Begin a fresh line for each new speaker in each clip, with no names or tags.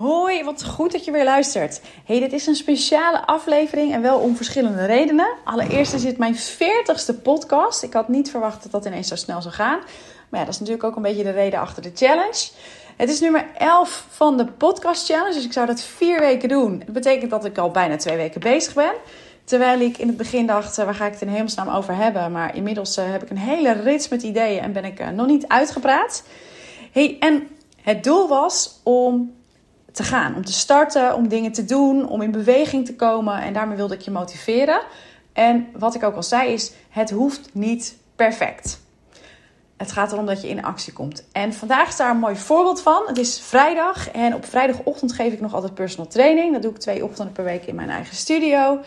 Hoi, wat goed dat je weer luistert. Hey, dit is een speciale aflevering en wel om verschillende redenen. Allereerst is dit mijn 40ste podcast. Ik had niet verwacht dat dat ineens zo snel zou gaan. Maar ja, dat is natuurlijk ook een beetje de reden achter de challenge. Het is nummer 11 van de podcast challenge, dus ik zou dat vier weken doen. Dat betekent dat ik al bijna twee weken bezig ben. Terwijl ik in het begin dacht, eh, waar ga ik het in hemelsnaam over hebben? Maar inmiddels eh, heb ik een hele rits met ideeën en ben ik eh, nog niet uitgepraat. Hey, en het doel was om te gaan, om te starten, om dingen te doen, om in beweging te komen. En daarmee wilde ik je motiveren. En wat ik ook al zei is, het hoeft niet perfect. Het gaat erom dat je in actie komt. En vandaag is daar een mooi voorbeeld van. Het is vrijdag en op vrijdagochtend geef ik nog altijd personal training. Dat doe ik twee ochtenden per week in mijn eigen studio.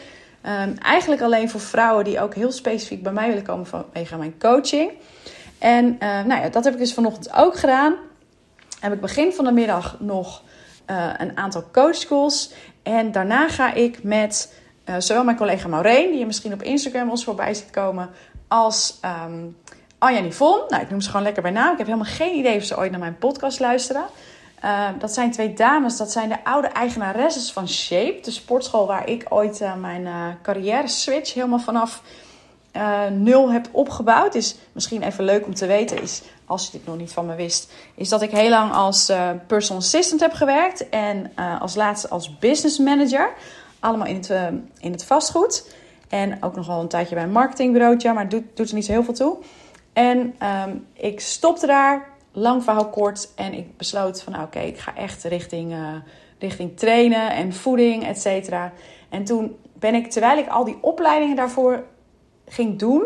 Um, eigenlijk alleen voor vrouwen die ook heel specifiek bij mij willen komen vanwege mijn coaching. En uh, nou ja, dat heb ik dus vanochtend ook gedaan. Heb ik begin van de middag nog uh, een aantal coachschools. En daarna ga ik met uh, zowel mijn collega Maureen, die je misschien op Instagram ons voorbij ziet komen, als um, Anja Nivon. Nou, ik noem ze gewoon lekker bij naam. Ik heb helemaal geen idee of ze ooit naar mijn podcast luisteren. Uh, dat zijn twee dames, dat zijn de oude eigenaresses van Shape, de sportschool waar ik ooit uh, mijn carrière switch helemaal vanaf nul heb opgebouwd. Is misschien even leuk om te weten, is, als je dit nog niet van me wist, is dat ik heel lang als personal assistant heb gewerkt en als laatste als business manager. Allemaal in het, in het vastgoed. En ook nog wel een tijdje bij een marketingbureautje, maar doet, doet er niet zo heel veel toe. En um, ik stopte daar lang verhaal kort. En ik besloot van nou, oké, ik ga echt richting, richting trainen en voeding, et cetera. En toen ben ik, terwijl ik al die opleidingen daarvoor ging doen,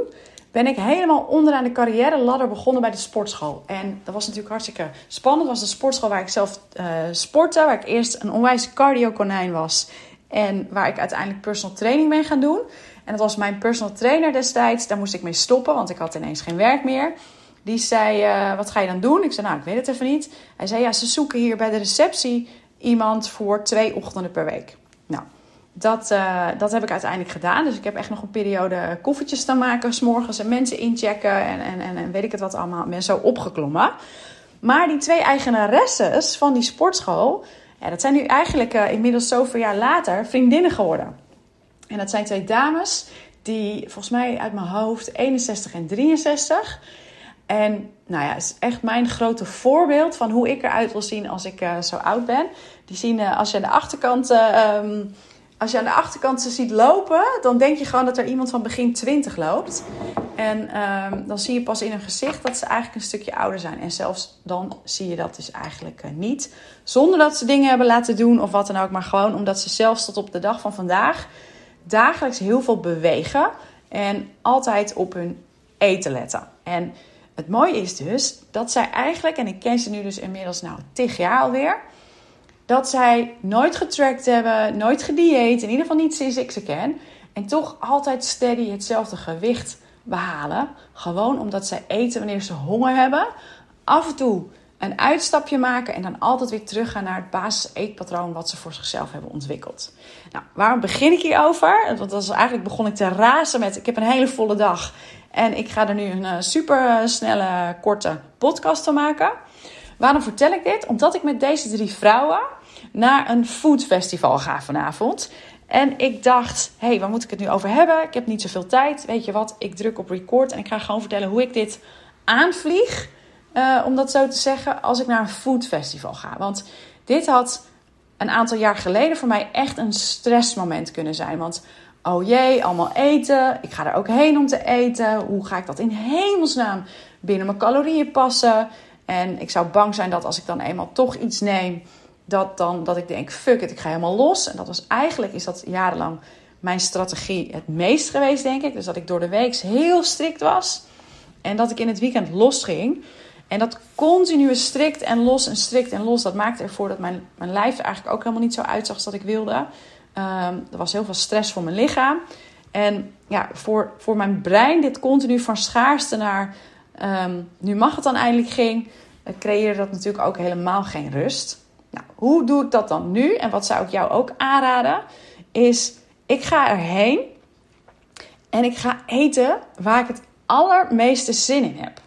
ben ik helemaal onderaan de carrière ladder begonnen bij de sportschool. En dat was natuurlijk hartstikke spannend. Dat was de sportschool waar ik zelf uh, sportte, waar ik eerst een onwijs cardio konijn was. En waar ik uiteindelijk personal training ben gaan doen. En dat was mijn personal trainer destijds. Daar moest ik mee stoppen, want ik had ineens geen werk meer. Die zei, uh, wat ga je dan doen? Ik zei, nou, ik weet het even niet. Hij zei, ja, ze zoeken hier bij de receptie iemand voor twee ochtenden per week. Nou, dat, uh, dat heb ik uiteindelijk gedaan. Dus ik heb echt nog een periode koffietjes te maken, s'morgens en mensen inchecken en, en, en, weet ik het wat allemaal. Ben zo opgeklommen. Maar die twee eigenaresses van die sportschool, dat zijn nu eigenlijk uh, inmiddels zoveel jaar later vriendinnen geworden. En dat zijn twee dames die volgens mij uit mijn hoofd 61 en 63. En nou ja, is echt mijn grote voorbeeld van hoe ik eruit wil zien als ik uh, zo oud ben. Die zien, als je aan de achterkant, um, als je aan de achterkant ze ziet lopen, dan denk je gewoon dat er iemand van begin 20 loopt. En um, dan zie je pas in hun gezicht dat ze eigenlijk een stukje ouder zijn. En zelfs dan zie je dat dus eigenlijk niet. Zonder dat ze dingen hebben laten doen of wat dan ook, maar gewoon omdat ze zelfs tot op de dag van vandaag dagelijks heel veel bewegen en altijd op hun eten letten. En het mooie is dus dat zij eigenlijk, en ik ken ze nu dus inmiddels nou tig jaar alweer, dat zij nooit getrackt hebben, nooit gedieet, in ieder geval niet sinds ik ze ken. En toch altijd steady hetzelfde gewicht behalen. Gewoon omdat zij eten wanneer ze honger hebben. Af en toe een uitstapje maken en dan altijd weer teruggaan naar het basis eetpatroon wat ze voor zichzelf hebben ontwikkeld. Nou, waarom begin ik hierover? Want dat is eigenlijk begon ik te razen met: ik heb een hele volle dag en ik ga er nu een uh, super snelle, korte podcast van maken. Waarom vertel ik dit? Omdat ik met deze drie vrouwen naar een foodfestival ga vanavond. En ik dacht, hé, hey, waar moet ik het nu over hebben? Ik heb niet zoveel tijd. Weet je wat? Ik druk op record en ik ga gewoon vertellen hoe ik dit aanvlieg. Uh, om dat zo te zeggen, als ik naar een foodfestival ga. Want dit had een aantal jaar geleden voor mij echt een stressmoment kunnen zijn. Want oh jee, allemaal eten. Ik ga er ook heen om te eten. Hoe ga ik dat in hemelsnaam binnen mijn calorieën passen? En ik zou bang zijn dat als ik dan eenmaal toch iets neem, dat, dan, dat ik denk, fuck it, ik ga helemaal los. En dat was eigenlijk, is dat jarenlang mijn strategie het meest geweest, denk ik. Dus dat ik door de week heel strikt was. En dat ik in het weekend los ging. En dat continue strikt en los en strikt en los, dat maakte ervoor dat mijn, mijn lijf er eigenlijk ook helemaal niet zo uitzag als dat ik wilde. Um, er was heel veel stress voor mijn lichaam. En ja, voor, voor mijn brein, dit continu van schaarste naar um, nu mag het dan eindelijk ging, creëerde dat natuurlijk ook helemaal geen rust. Nou, hoe doe ik dat dan nu? En wat zou ik jou ook aanraden? Is ik ga erheen en ik ga eten waar ik het allermeeste zin in heb.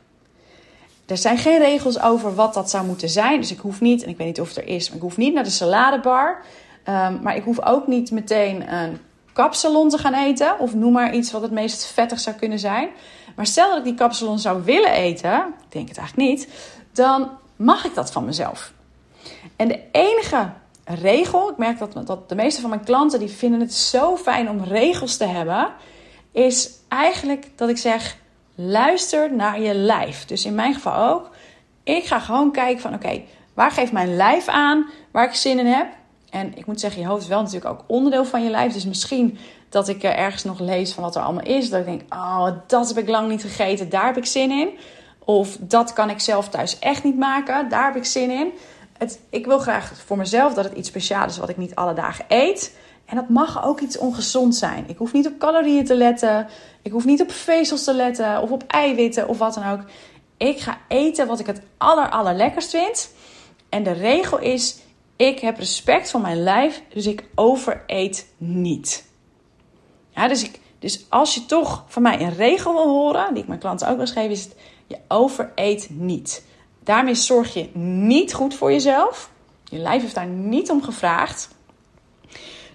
er zijn geen regels over wat dat zou moeten zijn. Dus ik hoef niet, en ik weet niet of het er is, maar ik hoef niet naar de saladebar. Um, maar ik hoef ook niet meteen een kapsalon te gaan eten. Of noem maar iets wat het meest vettig zou kunnen zijn. Maar stel dat ik die kapsalon zou willen eten, ik denk het eigenlijk niet, dan mag ik dat van mezelf. En de enige regel, ik merk dat, dat de meeste van mijn klanten die vinden het zo fijn om regels te hebben, is eigenlijk dat ik zeg: luister naar je lijf. Dus in mijn geval ook. Ik ga gewoon kijken van oké, waar geeft mijn lijf aan waar ik zin in heb? En ik moet zeggen, je hoofd is wel natuurlijk ook onderdeel van je lijf. Dus misschien dat ik ergens nog lees van wat er allemaal is. Dat ik denk, oh, dat heb ik lang niet gegeten. Daar heb ik zin in. Of dat kan ik zelf thuis echt niet maken. Daar heb ik zin in. Ik wil graag voor mezelf dat het iets speciaals is wat ik niet alle dagen eet. En dat mag ook iets ongezond zijn. Ik hoef niet op calorieën te letten. Ik hoef niet op vezels te letten. Of op eiwitten of wat dan ook. Ik ga eten wat ik het aller, allerlekkerst vind. En de regel is, ik heb respect voor mijn lijf. Dus ik overeet niet. Ja, dus, ik, dus als je toch van mij een regel wil horen, die ik mijn klanten ook eens geef, is je overeet niet. Daarmee zorg je niet goed voor jezelf. Je lijf heeft daar niet om gevraagd.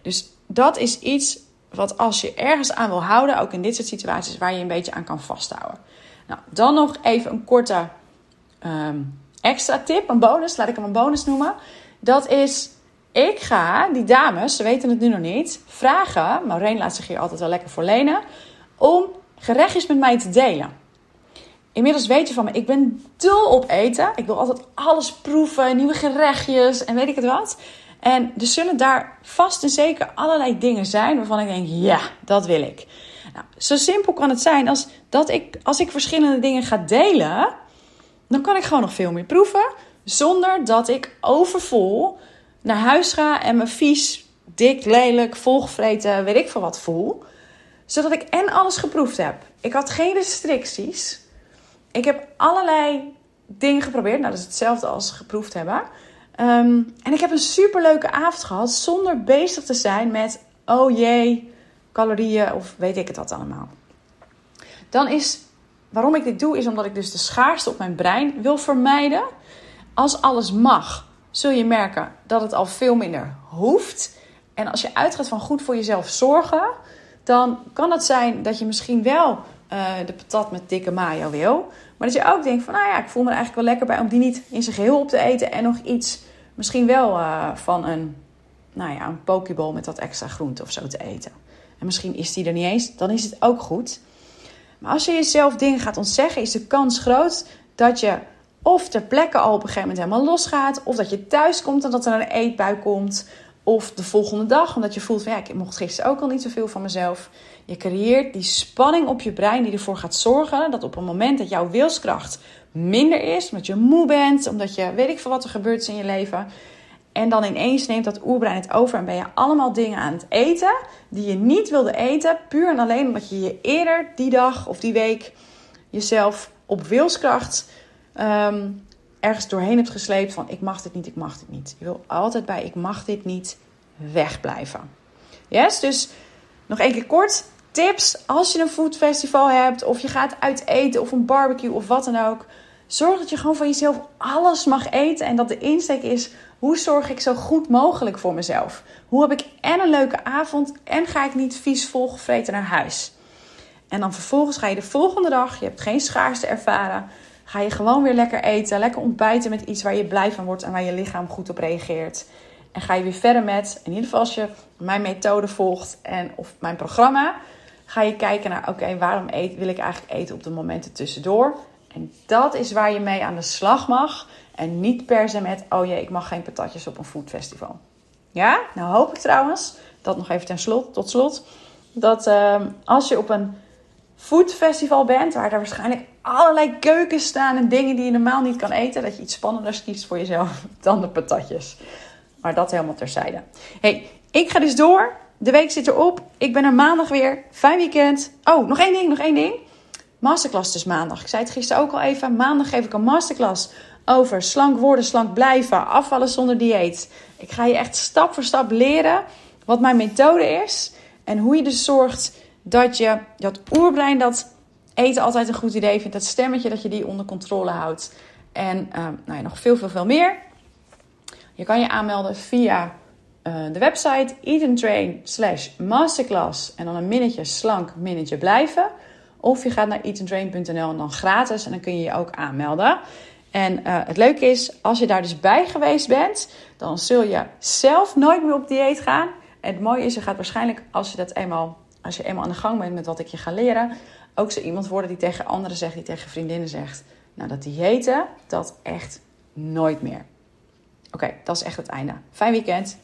Dus dat is iets wat als je ergens aan wil houden, ook in dit soort situaties, waar je een beetje aan kan vasthouden. Nou, dan nog even een korte ehm, extra tip, een bonus, laat ik hem een bonus noemen. Dat is, ik ga die dames, ze weten het nu nog niet, vragen, Maureen laat zich hier altijd wel lekker voor lenen, om gerechtjes met mij te delen. Inmiddels weet je van me, ik ben dol op eten. Ik wil altijd alles proeven, nieuwe gerechtjes en weet ik het wat. En er zullen daar vast en zeker allerlei dingen zijn waarvan ik denk, ja, dat wil ik. Nou, zo simpel kan het zijn als dat ik, als ik verschillende dingen ga delen, dan kan ik gewoon nog veel meer proeven. Zonder dat ik overvol naar huis ga en me vies, dik, lelijk, volgevreten, weet ik veel wat voel. Zodat ik en alles geproefd heb. Ik had geen restricties. Ik heb allerlei dingen geprobeerd. Nou, dat is hetzelfde als geproefd hebben. Ehm, en ik heb een superleuke avond gehad zonder bezig te zijn met, oh jee, calorieën of weet ik het wat allemaal. Dan is, waarom ik dit doe, is omdat ik dus de schaarste op mijn brein wil vermijden. Als alles mag, zul je merken dat het al veel minder hoeft. En als je uitgaat van goed voor jezelf zorgen, dan kan het zijn dat je misschien wel uh, de patat met dikke mayo wil. Maar dat je ook denkt van, nou ja, ik voel me er eigenlijk wel lekker bij om die niet in zijn geheel op te eten. En nog iets, misschien wel uh, van een, nou ja, een pokeball met wat extra groente of zo te eten. En misschien is die er niet eens, dan is het ook goed. Maar als je jezelf dingen gaat ontzeggen, is de kans groot dat je of ter plekke al op een gegeven moment helemaal losgaat. Of dat je thuis komt en dat er een eetbui komt. Of de volgende dag, omdat je voelt van ja, ik mocht gisteren ook al niet zoveel van mezelf. Je creëert die spanning op je brein die ervoor gaat zorgen dat op een moment dat jouw wilskracht minder is, omdat je moe bent, omdat je weet ik veel wat er gebeurt in je leven. En dan ineens neemt dat oerbrein het over en ben je allemaal dingen aan het eten die je niet wilde eten, puur en alleen omdat je je eerder die dag of die week jezelf op wilskracht ehm, ergens doorheen hebt gesleept van ik mag dit niet, ik mag dit niet. Je wil altijd bij ik mag dit niet wegblijven. Yes, dus nog één keer kort tips als je een foodfestival hebt of je gaat uit eten of een barbecue of wat dan ook. Zorg dat je gewoon van jezelf alles mag eten en dat de insteek is hoe zorg ik zo goed mogelijk voor mezelf? Hoe heb ik en een leuke avond en ga ik niet vies volgevreten naar huis? En dan vervolgens ga je de volgende dag, je hebt geen schaarste ervaren, ga je gewoon weer lekker eten, lekker ontbijten met iets waar je blij van wordt en waar je lichaam goed op reageert. En ga je weer verder met, in ieder geval als je mijn methode volgt en of mijn programma, ga je kijken naar, oké, waarom eet, wil ik eigenlijk eten op de momenten tussendoor? En dat is waar je mee aan de slag mag. En niet per se met, oh jee, ik mag geen patatjes op een foodfestival. Ja, nou hoop ik trouwens, dat nog even ten slot, tot slot, dat ehm, als je op een foodfestival bent, waar er waarschijnlijk allerlei keukens staan en dingen die je normaal niet kan eten, dat je iets spannenders kiest voor jezelf dan de patatjes. Maar dat helemaal terzijde. hey, ik ga dus door. De week zit erop. Ik ben er maandag weer. Fijn weekend. Oh, nog één ding, nog één ding. Masterclass dus maandag. Ik zei het gisteren ook al even. Maandag geef ik een masterclass over slank worden, slank blijven, afvallen zonder dieet. Ik ga je echt stap voor stap leren wat mijn methode is. En hoe je dus zorgt dat je dat oerbrein dat eten altijd een goed idee vindt. Dat stemmetje dat je die onder controle houdt. En uh, nou ja, nog veel, veel, veel meer. Je kan je aanmelden via uh, de website eatentrain slash masterclass. En dan een minnetje slank, minnetje blijven. Of je gaat naar eatentrain.nl en dan gratis. En dan kun je je ook aanmelden. En uh, het leuke is, als je daar dus bij geweest bent, dan zul je zelf nooit meer op dieet gaan. En het mooie is, je gaat waarschijnlijk, als je, dat eenmaal, als je eenmaal aan de gang bent met wat ik je ga leren, ook zo iemand worden die tegen anderen zegt, die tegen vriendinnen zegt. Nou, dat diëten, dat echt nooit meer. Oké, dat is echt het einde. Fijn weekend.